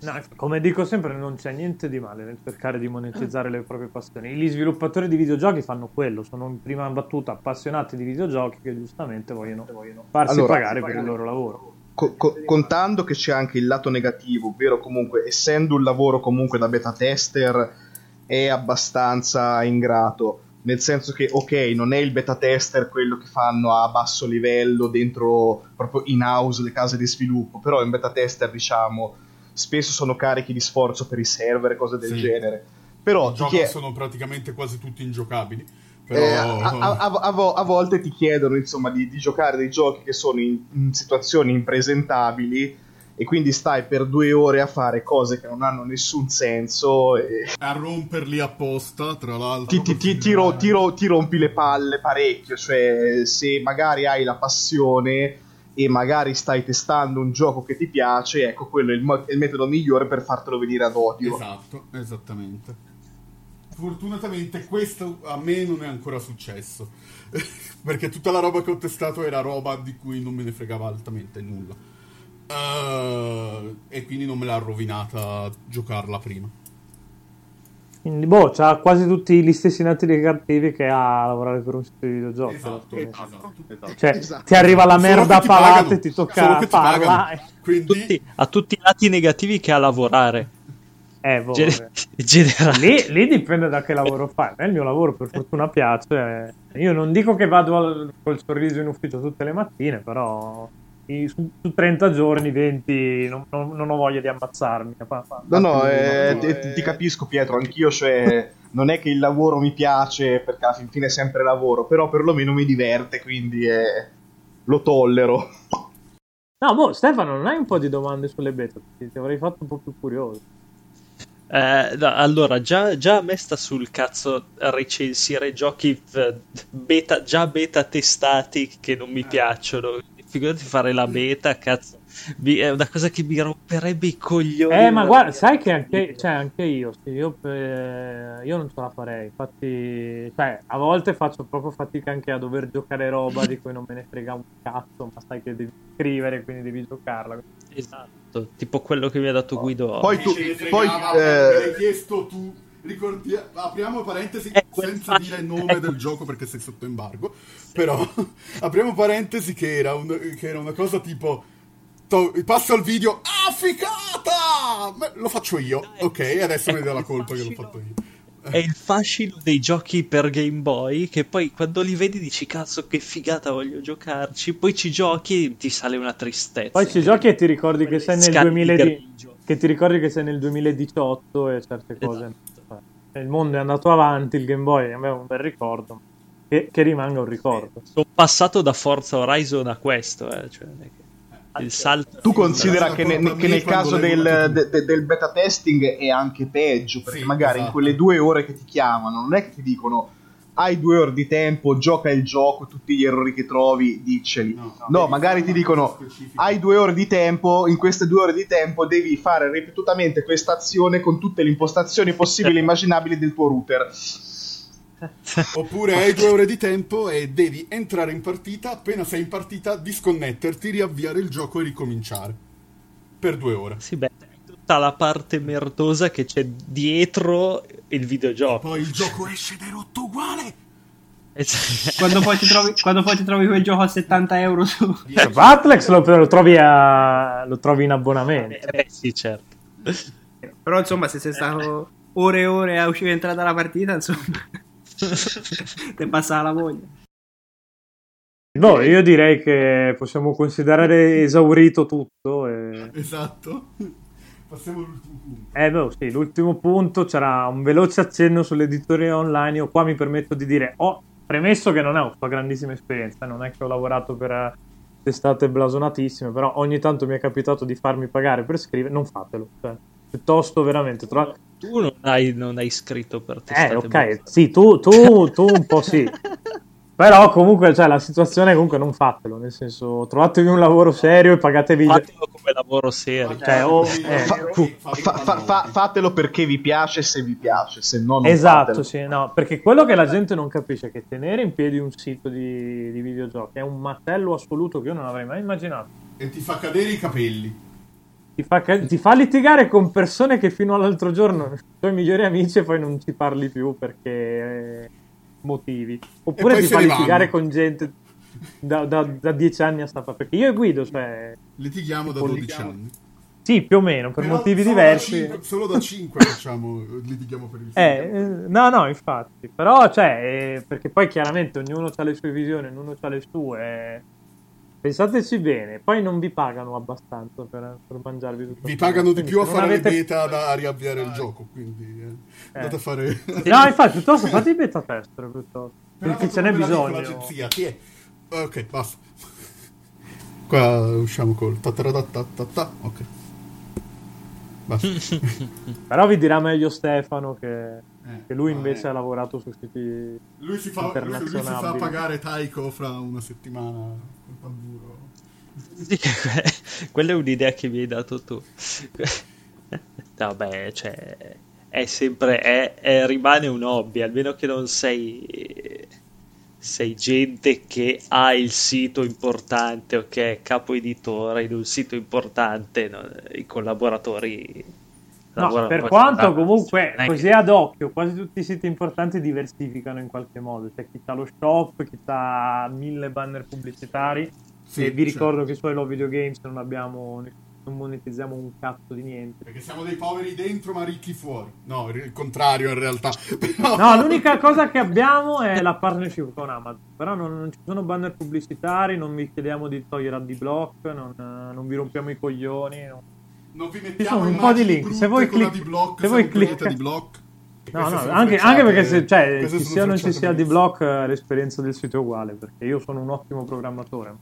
no, come dico, sempre non c'è niente di male nel cercare di monetizzare le proprie passioni. Gli sviluppatori di videogiochi fanno quello, sono in prima battuta appassionati di videogiochi che giustamente vogliono, vogliono farsi allora, pagare per il loro lavoro. Co- co- contando che c'è anche il lato negativo, ovvero comunque essendo un lavoro comunque da beta tester è abbastanza ingrato nel senso che ok non è il beta tester quello che fanno a basso livello dentro proprio in house le case di sviluppo però in beta tester diciamo spesso sono carichi di sforzo per i server e cose del sì. genere però I chied- sono praticamente quasi tutti ingiocabili però... eh, a, a, a, a, volte ti chiedono insomma di, di, giocare dei giochi che sono in, in situazioni impresentabili e quindi stai per due ore a fare cose che non hanno nessun senso e... a romperli apposta tra l'altro ti, ti, ti, ti, ro, ro, ti rompi le palle parecchio cioè se magari hai la passione e magari stai testando un gioco che ti piace ecco quello è il, mo- è il metodo migliore per fartelo venire ad odio. Esatto esattamente. Fortunatamente questo a me non è ancora successo perché tutta la roba che ho testato era roba di cui non me ne fregava altamente nulla Uh, e quindi non me l'ha rovinata giocarla prima. Quindi, boh, c'ha quasi tutti gli stessi nati negativi che ha a lavorare per un sito di videogiochi. Esatto, esatto, esatto. Cioè, esatto. ti arriva la merda a palate e ti tocca farla. Ti Quindi... tutti, ha tutti i lati negativi che ha a lavorare. Eh, boh, Gen- lì, lì, dipende da che lavoro fai. A il mio lavoro per fortuna piace. Io non dico che vado al, col sorriso in ufficio tutte le mattine, però su, su 30 giorni, 20, non, non, non, ho voglia di ammazzarmi. No, no, eh, ti, ti, capisco Pietro, anch'io, cioè, non è che il lavoro mi piace, perché alla fine è sempre lavoro, però perlomeno mi diverte, quindi eh, lo tollero. No, boh, Stefano, non hai un po' di domande sulle beta? Ti, ti avrei fatto un po' più curioso. Eh, no, allora, già, già, a me sta sul cazzo recensire giochi eh, beta, già beta testati che non mi piacciono figurati fare la beta, cazzo. È una cosa che mi romperebbe i coglioni. Eh, ma guarda, sai che anche, cioè, anche io, sì, io, eh, io, non ce la farei. Infatti, cioè, a volte faccio proprio fatica anche a dover giocare roba di cui non me ne frega un cazzo, ma sai che devi scrivere, quindi devi giocarla. Esatto, tipo quello che mi ha dato Guido. Poi tu, poi, eh... me l'hai chiesto tu Ricordi- apriamo parentesi eh, senza dire il nome del gioco perché sei sotto embargo. Però apriamo parentesi che era, un, che era una cosa tipo. To- passo al video. Ah, ficata! Beh, lo faccio io. ok, adesso mi dà la colpa che l'ho fatto io. è il fascino dei giochi per Game Boy che poi quando li vedi dici cazzo che figata voglio giocarci, poi ci giochi e ti sale una tristezza. Poi ci giochi e ti ricordi che sei nel, 2000 che ti ricordi che sei nel 2018 e certe cose. Esatto. Il mondo è andato avanti, il Game Boy è un bel ricordo. Che, che rimanga un ricordo. Sono passato da Forza Horizon a questo, eh, cioè, il salto. Tu considera che, ne, che nel caso del, de, del, beta testing è anche peggio, perché sì, magari esatto. in quelle due ore che ti chiamano, non è che ti dicono hai due ore di tempo, gioca il gioco, tutti gli errori che trovi, dicceli. No, no, no magari ti dicono hai due ore di tempo, in queste due ore di tempo devi fare ripetutamente questa azione con tutte le impostazioni possibili e immaginabili del tuo router Oppure hai due ore di tempo e devi entrare in partita, appena sei in partita disconnetterti, riavviare il gioco e ricominciare. Per due ore. Sì, beh, tutta la parte merdosa che c'è dietro il videogioco. E poi il gioco esce ed è rotto uguale. quando, poi trovi, quando, poi ti trovi, quel gioco a 70 euro su Batlex lo, lo, trovi a, lo trovi in abbonamento. Eh, beh, sì, certo. Però insomma, se sei stato ore e ore a uscire e entrare dalla partita, insomma. Ti passa la voglia. No, io direi che possiamo considerare esaurito tutto. E... Esatto. Passiamo all'ultimo punto. Eh, no, sì, l'ultimo punto c'era un veloce accenno sull'editoria online. Io qua mi permetto di dire, ho premesso che non è una grandissima esperienza, non è che ho lavorato per testate blasonatissime, però ogni tanto mi è capitato di farmi pagare per scrivere, non fatelo. Cioè, piuttosto veramente trovate tu non hai, non hai scritto per testate Eh, ok, basta. sì, tu, tu, tu un po' sì. Però comunque, cioè, la situazione comunque non fatelo, nel senso, trovatevi un lavoro serio e pagatevi... Fatelo come lavoro serio. Cioè, oh, eh, fa, fa, fa, fatelo perché vi piace se vi piace, se no non Esatto, fatelo. sì, no, perché quello che la gente non capisce è che tenere in piedi un sito di, di videogiochi è un martello assoluto che io non avrei mai immaginato. E ti fa cadere i capelli ti fa, ti fa, litigare con persone che fino all'altro giorno sono i tuoi migliori amici e poi non ci parli più perché eh, motivi. Oppure ti fa litigare con gente da, da, da, dieci anni a sta perché io e Guido, cioè... Litighiamo da 12 litighiamo. anni. Sì, più o meno, per Però motivi diversi. Da 5, solo da 5 facciamo, litighiamo per il eh, eh, no, no, infatti. Però, cioè, eh, perché poi chiaramente ognuno ha le sue visioni, ognuno ha le sue Pensateci bene, poi non vi pagano abbastanza per, per mangiarvi tutto. Vi pagano di più a fare avete... le beta da riavviare il gioco, quindi eh, andate a fare... no, infatti, piuttosto fate i beta tester, piuttosto, perché ce n'è bisogno. L'agenzia, chi è? Ok, basta. Qua usciamo col ok. Basta. Però vi dirà meglio Stefano che, eh, che lui invece eh. ha lavorato su siti lui si fa, lui, lui si fa pagare Taiko fra una settimana col tamburo. quella è un'idea che mi hai dato tu. Vabbè, cioè, è sempre, è, è, rimane un hobby, almeno che non sei, sei gente che ha il sito importante, ok, capo editore in un sito importante, no? i collaboratori No, per quanto comunque così ad occhio quasi tutti i siti importanti diversificano in qualche modo, c'è chi ha lo shop, chi ha mille banner pubblicitari sì, e vi ricordo certo. che su I Love Video Games non abbiamo non monetizziamo un cazzo di niente. Perché siamo dei poveri dentro ma ricchi fuori. No, il contrario in realtà. No, l'unica cosa che abbiamo è la partnership con Amazon. Però non, non ci sono banner pubblicitari, non vi chiediamo di togliere AdBlock, non, non vi rompiamo i coglioni. Non non vi mettiamo un po' di link. Se voi, clic- di block, se voi cliccate di block. No, no, anche, anche, perché se cioè, ci sia o non ci sia di block l'esperienza del sito è uguale, perché io sono un ottimo programmatore.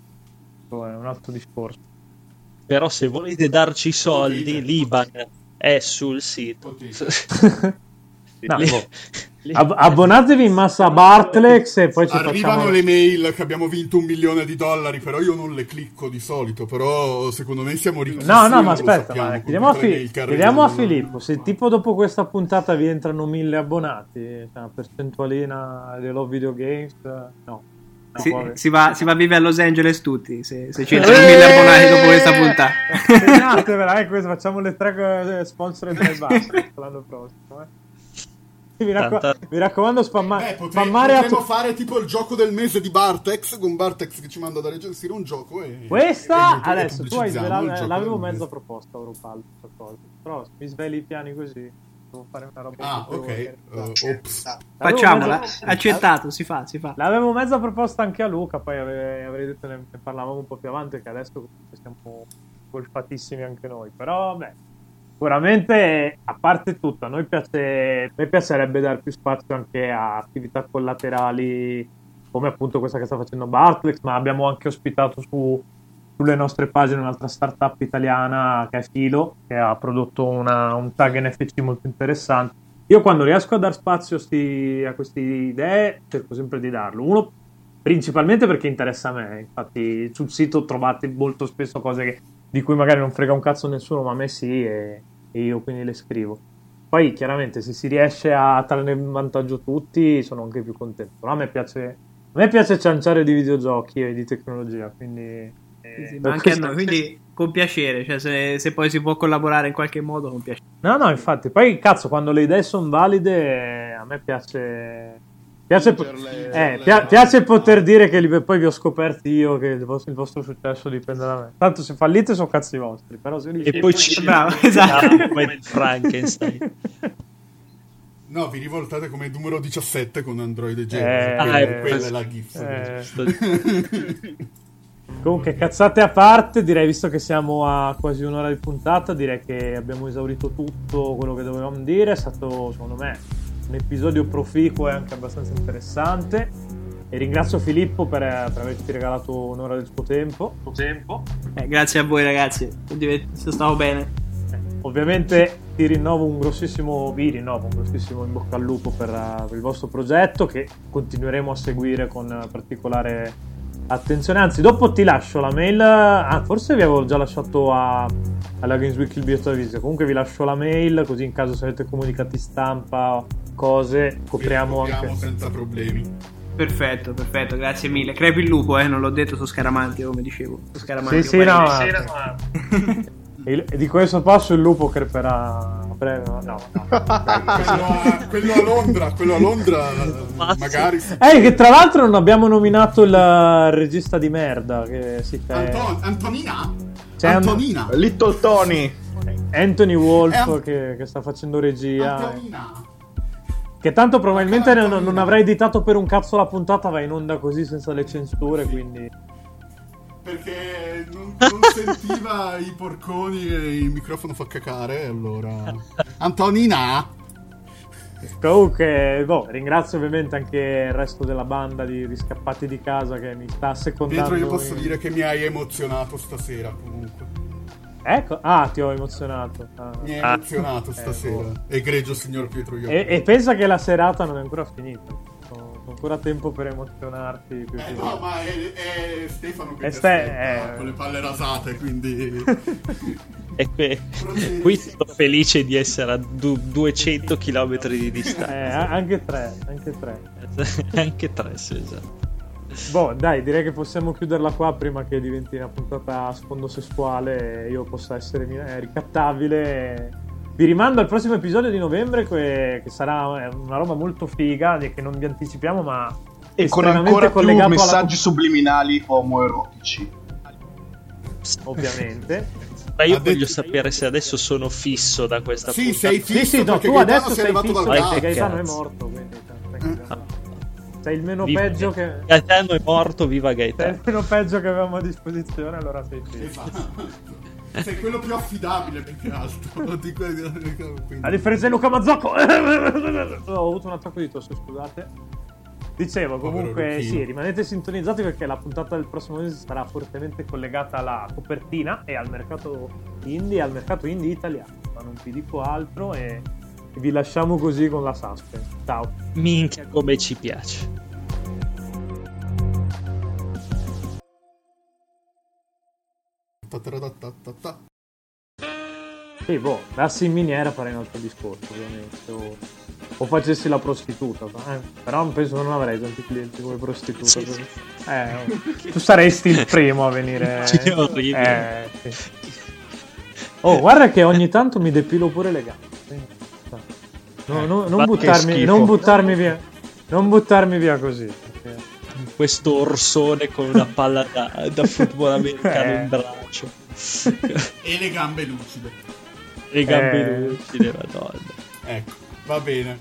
È un altro discorso. Però se volete darci soldi, l'Iban è sul sito. no, boh. Ab- abbonatevi in massa a Bartlex e poi ci Arrivano facciamo... le mail che abbiamo vinto un milione di dollari, però io non le clicco di solito, però secondo me siamo ricchi. No, no, ma aspetta, ma chiediamo, a, Fi- chiediamo a Filippo, se tipo dopo questa puntata vi entrano mille abbonati, cioè una percentualina dei Love Video Games, no. Si, si, va, si, va, a vivere a Los Angeles tutti se, se ci entrano mille abbonati dopo questa puntata. Esatto, veramente, facciamo le tre sponsor del l'anno prossimo. Eh. Mi, racco- Tanta... mi, raccomando, spamma- Beh, potrei, spammare potremmo a tu- fare tipo il gioco del mese di Bartex con Bartex che ci manda da recensire un gioco. E, Questa e adesso tu hai svelato, l'avevo mezzo proposta, Europal. Però mi sveli i piani così. devo fare una roba Ah, più ok. Uh, ops. Facciamola, L'avevo accettato, si fa, si fa. L'avevo mezza proposta anche a Luca, poi avrei, avrei detto ne, ne parlavamo un po' più avanti, che adesso siamo golfatissimi anche noi. Però, beh, sicuramente, a parte tutto, a noi, piace, a noi piacerebbe dare più spazio anche a attività collaterali, come appunto questa che sta facendo Bartlex, ma abbiamo anche ospitato su, sulle nostre pagine un'altra startup italiana che è Filo, che ha prodotto una- un tag NFC molto interessante. Io quando riesco a dar spazio sti- a queste idee cerco sempre di darlo. Uno, principalmente perché interessa a me, infatti sul sito trovate molto spesso cose che- di cui magari non frega un cazzo nessuno, ma a me sì e, e io quindi le scrivo. Poi chiaramente se si riesce a trarne vantaggio tutti sono anche più contento. Però a me piace, a me piace cianciare di videogiochi e di tecnologia, quindi... eh, Sì, sì, per ma anche a noi, quindi con piacere, cioè se, se poi si può collaborare in qualche modo, con piacere. No, no, infatti, poi cazzo, quando le idee sono valide, a me piace. Piace, eh, pia- piace poter dire che li- poi vi ho scoperti io che il vostro, il vostro successo dipende da me. Tanto se fallite sono cazzi vostri, però se E riuscite... poi ci Bravo, esatto. come il Frankenstein. No, vi rivoltate come numero 17 con Android e Eh, ah, è- quella è la GIF. Eh, Comunque, cazzate a parte, direi, visto che siamo a quasi un'ora di puntata, direi che abbiamo esaurito tutto quello che dovevamo dire. È stato, secondo me, un episodio proficuo e anche abbastanza interessante. E ringrazio Filippo per, per averci regalato un'ora del suo tempo. Suo tempo. Eh, grazie a voi ragazzi, Div- stavo bene. Eh, Ovviamente ti rinnovo un grossissimo, vi rinnovo un grossissimo in bocca al lupo per, eh, per il vostro progetto che continueremo a seguire con particolare attenzione. Anzi, dopo ti lascio la mail. Ah, forse vi avevo già lasciato a, alla Games Week il biglietto da visita. Comunque vi lascio la mail, così in caso se avete comunicati stampa, cose, copriamo Copriamo anche. senza problemi. Perfetto, perfetto, grazie mille. Crepi il lupo, eh, non l'ho detto, sono scaramanti, come dicevo. Sono scaramanti. Sì, sì, no, Sera, ma- E di questo passo il lupo creperà a breve. No, no. quello, a, quello a Londra, quello a Londra, magari. Eh, che tra l'altro non abbiamo nominato il eh, regista di merda. Che si fa. Anton- Antonina? C'è un- Antonina? Little Tony. Anthony Wolf un- che, che sta facendo regia. Antonina. Che tanto probabilmente non, non avrà editato per un cazzo la puntata, va in onda così senza le censure. Quindi. Perché non, non sentiva i porconi e il microfono fa cacare, allora... Antonina? Comunque, boh, ringrazio ovviamente anche il resto della banda di, di scappati di casa che mi sta assecondando. Pietro, io posso in- dire che mi hai emozionato stasera, comunque. Ecco, ah, ti ho emozionato. Ah. Mi hai Ah. emozionato stasera. Egregio signor Pietro io. E, e pensa che la serata non è ancora finita. Ho ho ancora tempo per emozionarti. Più Eh, no, ma è, è Stefano che È ti Ste- aspetta, eh. con le palle rasate, quindi... E que- qui sono felice di essere a du- 200 km di Eh, distanza. anche tre, anche tre. Anche tre, sì, esatto. Boh, dai, direi che possiamo chiuderla qua prima che diventi una puntata a sfondo sessuale e io possa essere eh, ricattabile. Vi rimando al prossimo episodio di novembre che, che sarà eh, una roba molto figa e che non vi anticipiamo ma E con estremamente ancora più messaggi subliminali omoerotici. alla... ovviamente. Ma io voglio sapere se adesso sono fisso da questa Sì, puntata. sei Sì, fisso sì, no, perché tu adesso sei fisso dal Vai, perché. Gaetano è morto, quindi cioè. Sei il meno Viva- peggio che... Gaetano è morto, viva Sei il Gaetano. meno peggio che avevamo a disposizione, allora sei. Esatto. Sei quello più affidabile più che altro. Di quelli- quindi- A differenza di Luca Mazzocco, ho avuto un attacco di tosse, scusate. Dicevo, comunque, sì, rimanete sintonizzati perché la puntata del prossimo mese sarà fortemente collegata alla copertina e al mercato indie, al mercato indie italiano. Ma non vi dico altro e e vi lasciamo così con la suspense. Ciao. Minchia come ci piace. Sì, boh, dassi in miniera farei un altro discorso, ovviamente. O, o facessi la prostituta. eh, però penso che non avrei tanti clienti come prostituta. Sì, quindi- sì. Eh, tu saresti il primo a venire. Orribile. Eh, sì. Oh, guarda che ogni tanto mi depilo pure le gambe. No, no, no, non, buttarmi, non buttarmi via. Non buttarmi via così. Questo orsone con una palla da, da football americano Eh. in braccio. E le gambe lucide. Le gambe Eh. lucide, madonna. Ecco, va bene.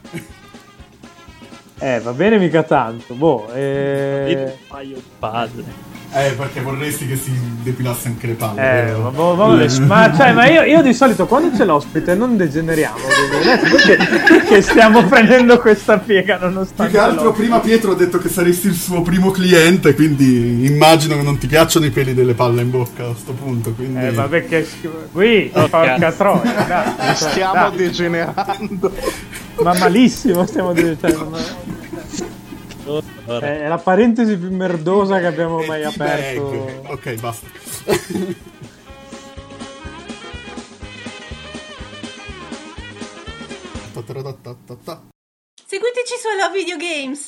Eh, va bene mica tanto. Boh, eh... un paio di puzzle. Eh, perché vorresti che si depilasse anche le palle. Eh, vero? ma, ma- ma- le- ma- cioè, ma io, io di solito quando c'è l'ospite non degeneriamo. Perché, perché stiamo prendendo questa piega Più nonostante che altro l'ospite? prima Pietro ha detto che saresti il suo primo cliente, quindi immagino che non ti piacciono i peli delle palle in bocca a sto punto. Quindi... Eh, vabbè che schifo. Qui, Oh, porca troia, dai, cioè, Stiamo dai. degenerando. ma malissimo stiamo dicendo. È la parentesi più merdosa che abbiamo mai aperto. Ok, basta. Seguiteci su Hello Video Games.